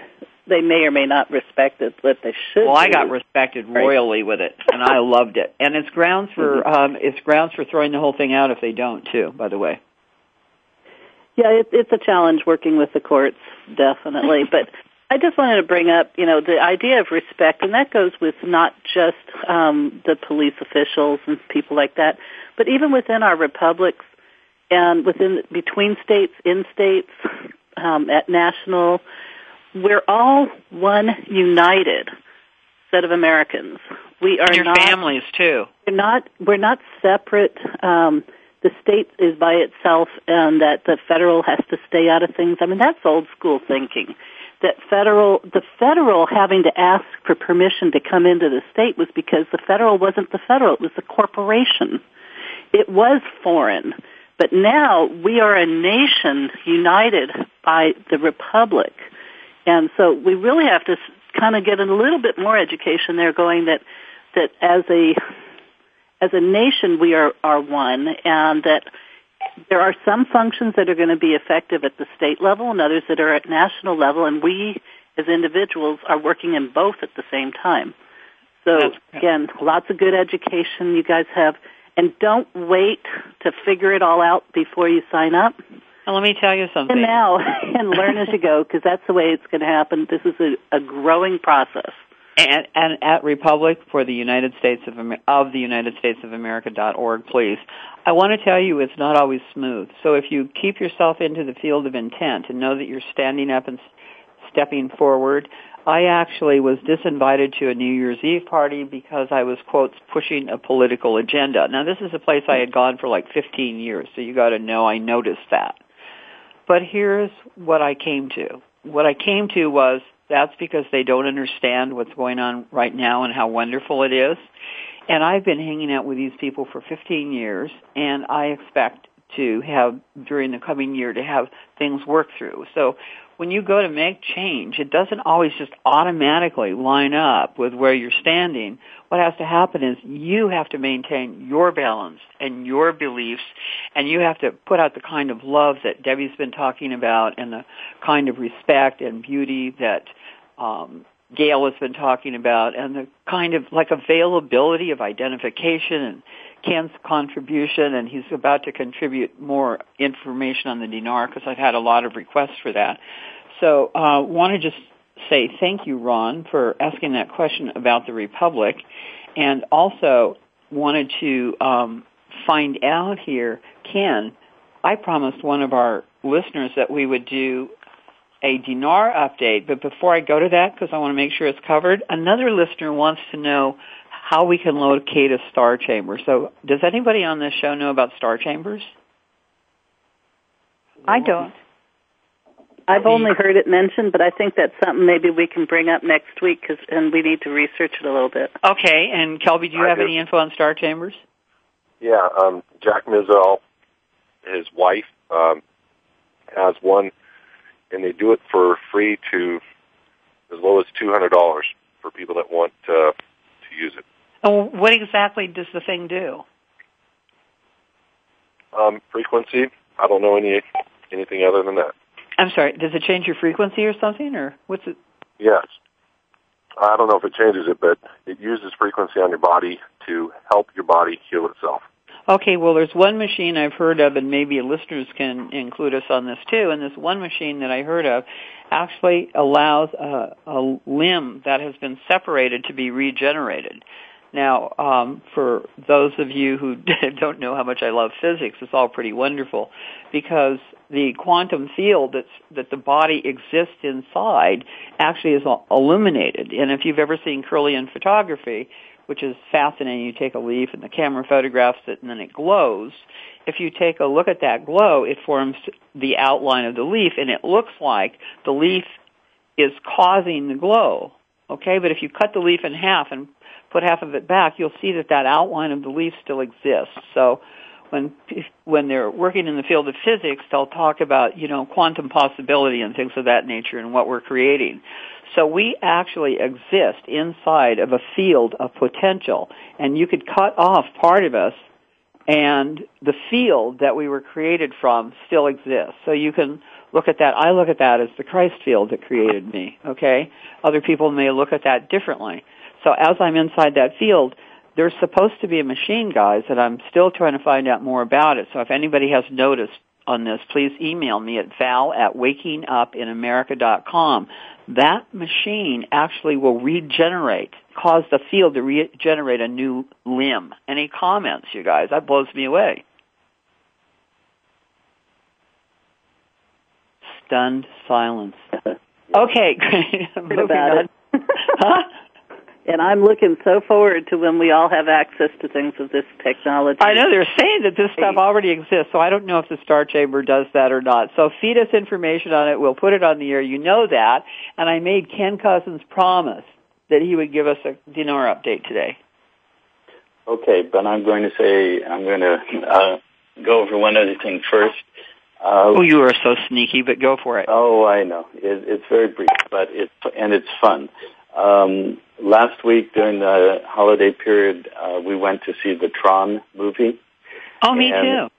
they may or may not respect it, but they should. Well, I got respected royally with it, and I loved it. And it's grounds for um, it's grounds for throwing the whole thing out if they don't too. By the way, Yeah, it, it's a challenge working with the courts, definitely. but I just wanted to bring up, you know, the idea of respect, and that goes with not just um, the police officials and people like that, but even within our republics and within between states, in states, um, at national, we're all one united set of Americans. We are and your not families too. we're not we're not separate. Um, the state is by itself, and that the federal has to stay out of things. I mean, that's old school thinking. That federal, the federal having to ask for permission to come into the state was because the federal wasn't the federal; it was the corporation. It was foreign, but now we are a nation united by the republic, and so we really have to kind of get a little bit more education there, going that that as a as a nation we are are one, and that there are some functions that are going to be effective at the state level and others that are at national level, and we as individuals are working in both at the same time. So again, lots of good education you guys have, and don't wait to figure it all out before you sign up. And let me tell you something. And now, and learn as you go, because that's the way it's going to happen. This is a, a growing process. and, and at Republic for the United States of, of the United States of America.org, please. I want to tell you it's not always smooth. So if you keep yourself into the field of intent and know that you're standing up and stepping forward, I actually was disinvited to a New Year's Eve party because I was, quote, pushing a political agenda. Now this is a place I had gone for like 15 years, so you gotta know I noticed that. But here's what I came to. What I came to was that's because they don't understand what's going on right now and how wonderful it is. And I've been hanging out with these people for 15 years, and I expect to have, during the coming year, to have things work through. So when you go to make change, it doesn't always just automatically line up with where you're standing. What has to happen is you have to maintain your balance and your beliefs, and you have to put out the kind of love that Debbie's been talking about and the kind of respect and beauty that um, Gail has been talking about and the kind of like availability of identification and Ken's contribution and he's about to contribute more information on the dinar because I've had a lot of requests for that. So uh want to just say thank you Ron for asking that question about the republic and also wanted to um find out here Ken I promised one of our listeners that we would do a dinar update, but before I go to that, because I want to make sure it's covered, another listener wants to know how we can locate a star chamber. So does anybody on this show know about star chambers? I don't. I've only heard it mentioned, but I think that's something maybe we can bring up next week, cause, and we need to research it a little bit. Okay, and Kelby, do you I have do. any info on star chambers? Yeah, um, Jack Mizell, his wife, um, has one, and they do it for free to as low as two hundred dollars for people that want uh, to use it. And what exactly does the thing do? Um, frequency, I don't know any anything other than that. I'm sorry, does it change your frequency or something, or what's it? Yes. I don't know if it changes it, but it uses frequency on your body to help your body heal itself. Okay, well, there's one machine I've heard of, and maybe listeners can include us on this too. And this one machine that I heard of actually allows a, a limb that has been separated to be regenerated. Now, um, for those of you who don't know how much I love physics, it's all pretty wonderful because the quantum field that's, that the body exists inside actually is illuminated. And if you've ever seen Kirlian photography, which is fascinating. You take a leaf and the camera photographs it and then it glows. If you take a look at that glow, it forms the outline of the leaf and it looks like the leaf is causing the glow. Okay, but if you cut the leaf in half and put half of it back, you'll see that that outline of the leaf still exists. So when when they're working in the field of physics, they'll talk about, you know, quantum possibility and things of that nature and what we're creating. So we actually exist inside of a field of potential, and you could cut off part of us, and the field that we were created from still exists. So you can look at that. I look at that as the Christ field that created me, okay? Other people may look at that differently. So as I'm inside that field, there's supposed to be a machine, guys, and I'm still trying to find out more about it. So if anybody has noticed on this, please email me at val at wakingupinamerica.com. That machine actually will regenerate, cause the field to regenerate a new limb. Any comments, you guys? That blows me away. Stunned silence. Okay, great. Moving on. it. huh? And I'm looking so forward to when we all have access to things of this technology. I know they're saying that this stuff already exists, so I don't know if the Star Chamber does that or not. So feed us information on it. We'll put it on the air. You know that. And I made Ken Cousins promise that he would give us a dinar update today. Okay, but I'm going to say I'm going to uh, go over one other thing first. Uh, Oh, you are so sneaky, but go for it. Oh, I know. It, it's very brief, but it's and it's fun. Um, last week during the holiday period, uh, we went to see the Tron movie. Oh, me and- too.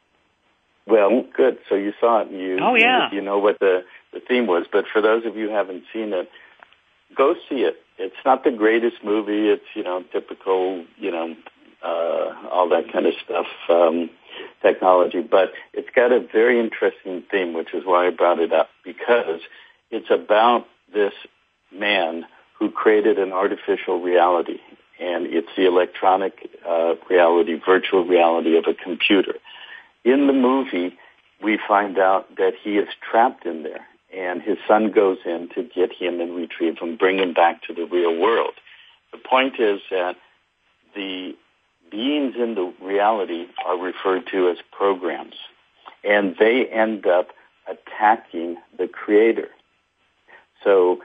Well, good. So you saw it. And you, Oh, yeah. You, you know what the the theme was. But for those of you who haven't seen it, go see it. It's not the greatest movie. It's you know typical you know uh, all that kind of stuff. Um, technology, but it's got a very interesting theme, which is why I brought it up because it's about this man who created an artificial reality, and it's the electronic uh, reality, virtual reality of a computer. In the movie, we find out that he is trapped in there, and his son goes in to get him and retrieve him, bring him back to the real world. The point is that the beings in the reality are referred to as programs, and they end up attacking the creator. So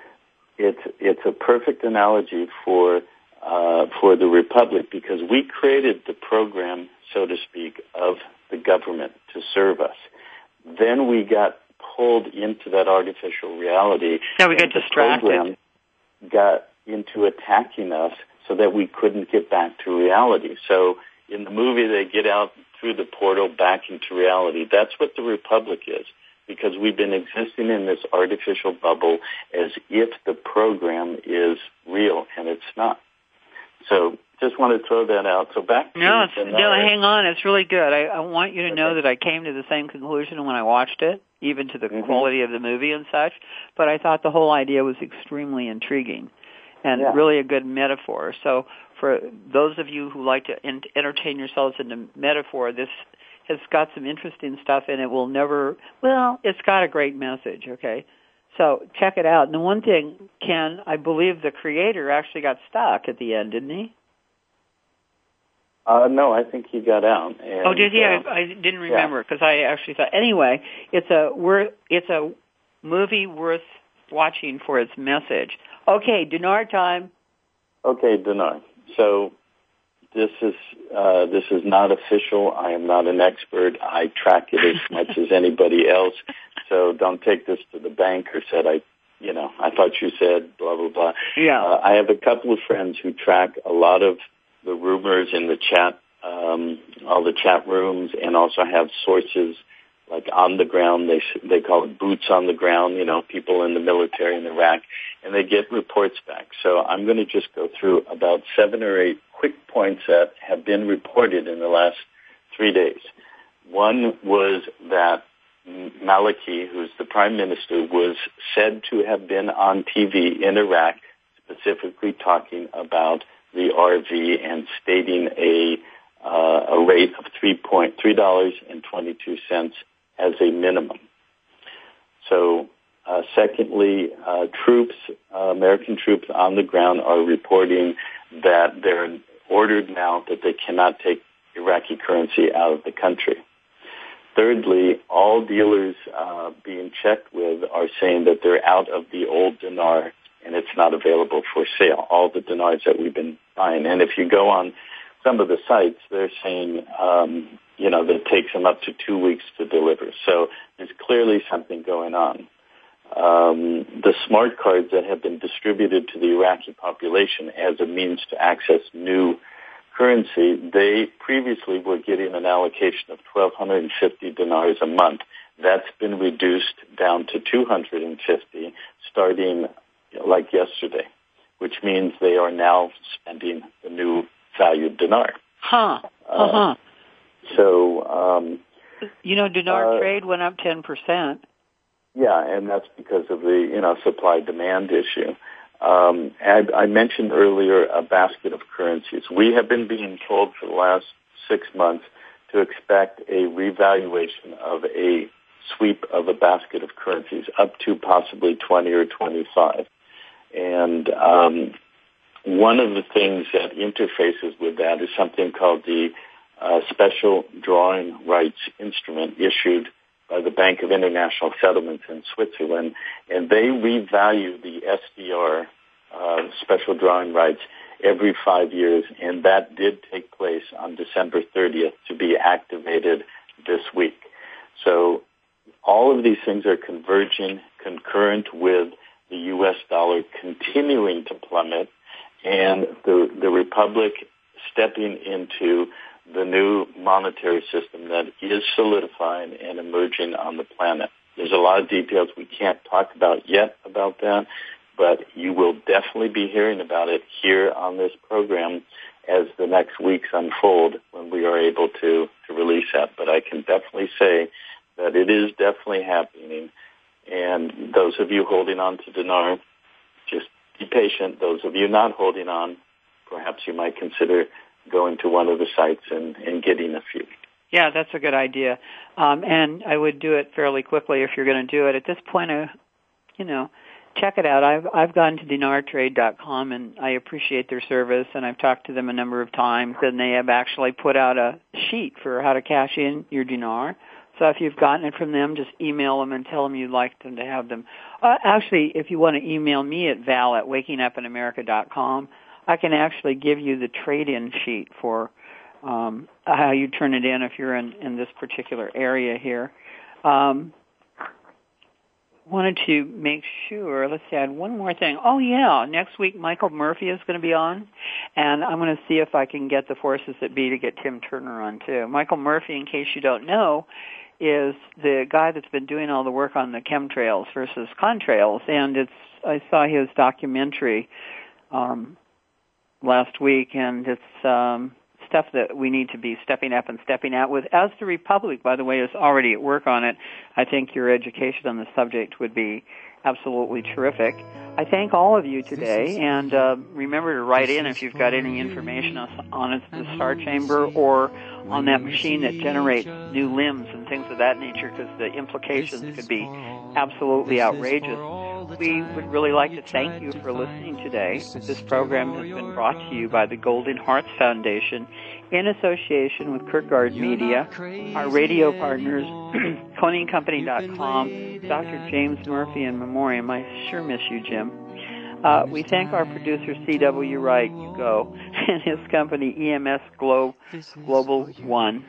it's it's a perfect analogy for uh, for the republic because we created the program, so to speak, of the government to serve us. Then we got pulled into that artificial reality. Yeah, we got distracted. Got into attacking us so that we couldn't get back to reality. So in the movie, they get out through the portal back into reality. That's what the Republic is. Because we've been existing in this artificial bubble as if the program is real and it's not. So just want to throw that out. So back to no, it's, no, hang on. It's really good. I, I want you to okay. know that I came to the same conclusion when I watched it, even to the mm-hmm. quality of the movie and such. But I thought the whole idea was extremely intriguing and yeah. really a good metaphor. So for those of you who like to in- entertain yourselves in the metaphor, this has got some interesting stuff and it will never, well, it's got a great message, okay? So check it out. And the one thing, Ken, I believe the creator actually got stuck at the end, didn't he? Uh, no, I think he got out. And, oh, did he? Uh, I, I didn't remember because yeah. I actually thought. Anyway, it's a worth. It's a movie worth watching for its message. Okay, dinar time. Okay, dinar. So this is uh, this is not official. I am not an expert. I track it as much as anybody else. So don't take this to the bank or said I, you know, I thought you said blah blah blah. Yeah. Uh, I have a couple of friends who track a lot of the rumors in the chat, um, all the chat rooms, and also have sources like on the ground. They they call it boots on the ground. You know, people in the military in Iraq, and they get reports back. So I'm going to just go through about seven or eight quick points that have been reported in the last three days. One was that Maliki, who's the prime minister, was said to have been on TV in Iraq, specifically talking about the RV and stating a uh, a rate of three point three dollars and twenty two cents as a minimum. So, uh, secondly, uh, troops, uh, American troops on the ground are reporting that they're ordered now that they cannot take Iraqi currency out of the country. Thirdly, all dealers uh, being checked with are saying that they're out of the old dinar and it's not available for sale. All the dinars that we've been buying, and if you go on some of the sites, they're saying um, you know, that takes them up to two weeks to deliver. So there's clearly something going on. Um, the smart cards that have been distributed to the Iraqi population as a means to access new currency, they previously were getting an allocation of 1,250 dinars a month. That's been reduced down to 250 starting like yesterday, which means they are now spending the new valued dinar. Huh. Uh-huh. Uh, so, um, you know, dinar uh, trade went up 10%. Yeah, and that's because of the, you know, supply demand issue. Um, I, I mentioned earlier a basket of currencies. We have been being told for the last six months to expect a revaluation of a sweep of a basket of currencies up to possibly 20 or 25. And um, one of the things that interfaces with that is something called the uh, special drawing rights instrument issued by the Bank of International Settlements in Switzerland, and they revalue the SDR uh, special drawing rights every five years, and that did take place on December 30th to be activated this week. So all of these things are converging concurrent with the U.S. dollar continuing to plummet and the, the Republic stepping into the new monetary system that is solidifying and emerging on the planet. There's a lot of details we can't talk about yet about that, but you will definitely be hearing about it here on this program as the next weeks unfold when we are able to, to release that. But I can definitely say that it is definitely happening. And those of you holding on to dinar, just be patient. Those of you not holding on, perhaps you might consider going to one of the sites and, and getting a few. Yeah, that's a good idea. Um, and I would do it fairly quickly if you're going to do it. At this point, uh, you know, check it out. I've I've gone to dinartrade.com and I appreciate their service and I've talked to them a number of times and they have actually put out a sheet for how to cash in your dinar. So if you've gotten it from them, just email them and tell them you'd like them to have them. Uh, actually, if you want to email me at val at wakingupinamerica.com, I can actually give you the trade-in sheet for um, how you turn it in if you're in, in this particular area here. Um, wanted to make sure, let's add one more thing. Oh yeah, next week Michael Murphy is going to be on, and I'm going to see if I can get the forces that be to get Tim Turner on too. Michael Murphy, in case you don't know, is the guy that's been doing all the work on the chemtrails versus contrails, and it's I saw his documentary um, last week, and it's um, stuff that we need to be stepping up and stepping out with. As the Republic, by the way, is already at work on it. I think your education on the subject would be absolutely terrific. I thank all of you today, and uh, remember to write in if you've got any information on the star chamber or on that machine that generates new limbs and things of that nature, because the implications could be absolutely outrageous. We would really like to thank you for listening today. This program has been brought to you by the Golden Hearts Foundation in association with Kirkgard Media, our radio partners, ConingCompany.com, Dr. James Murphy in memoriam. I sure miss you, Jim. Uh, we thank our producer C.W. Wright, go, and his company EMS Globe, Global One.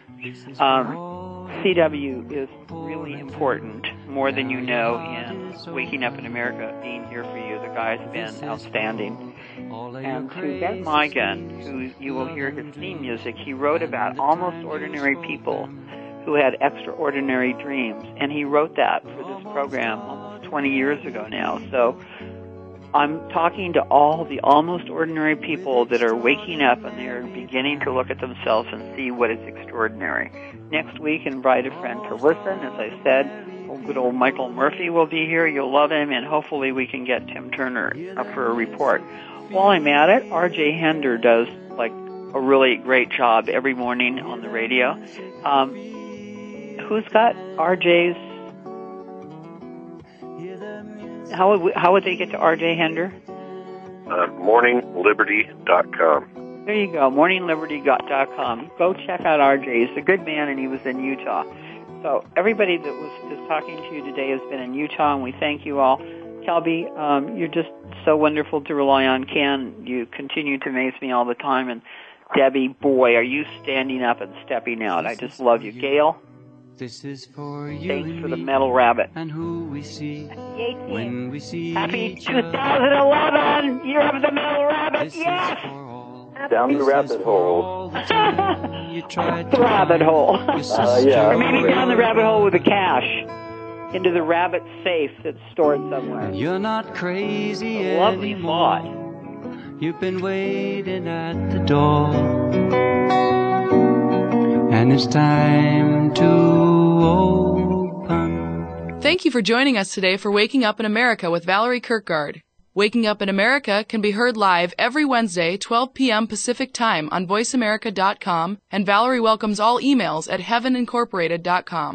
Um, CW is really important, more than you know, in Waking Up in America, being here for you. The guy's been outstanding. And to Ben Migan, who you will hear his theme music, he wrote about almost ordinary people who had extraordinary dreams. And he wrote that for this program almost 20 years ago now. So I'm talking to all the almost ordinary people that are waking up and they're beginning to look at themselves and see what is extraordinary. Next week, invite a friend to listen. As I said, good old Michael Murphy will be here. You'll love him, and hopefully we can get Tim Turner up for a report. While I'm at it, R.J. Hender does like a really great job every morning on the radio. Um, who's got RJ's? How would we, how would they get to RJ Hender? Uh, morningliberty.com. There you go, morningliberty.com. Go check out RJ. He's a good man, and he was in Utah. So everybody that was just talking to you today has been in Utah, and we thank you all. Kelby, um, you're just so wonderful to rely on. Ken, you continue to amaze me all the time, and Debbie, boy, are you standing up and stepping out. I just love you. Gail, this is for you Thanks for the metal rabbit. And who we see when we see Happy 2011 year of the metal rabbit. This yes. Down the rabbit hole. the rabbit hole. Uh, yeah. or maybe down the rabbit hole with the cash into the rabbit safe that's stored somewhere. You're not crazy A lovely anymore. thought. You've been waiting at the door. And it's time to open. Thank you for joining us today for Waking Up in America with Valerie Kirkgard. Waking Up in America can be heard live every Wednesday, 12 p.m. Pacific Time on VoiceAmerica.com, and Valerie welcomes all emails at heavenincorporated.com.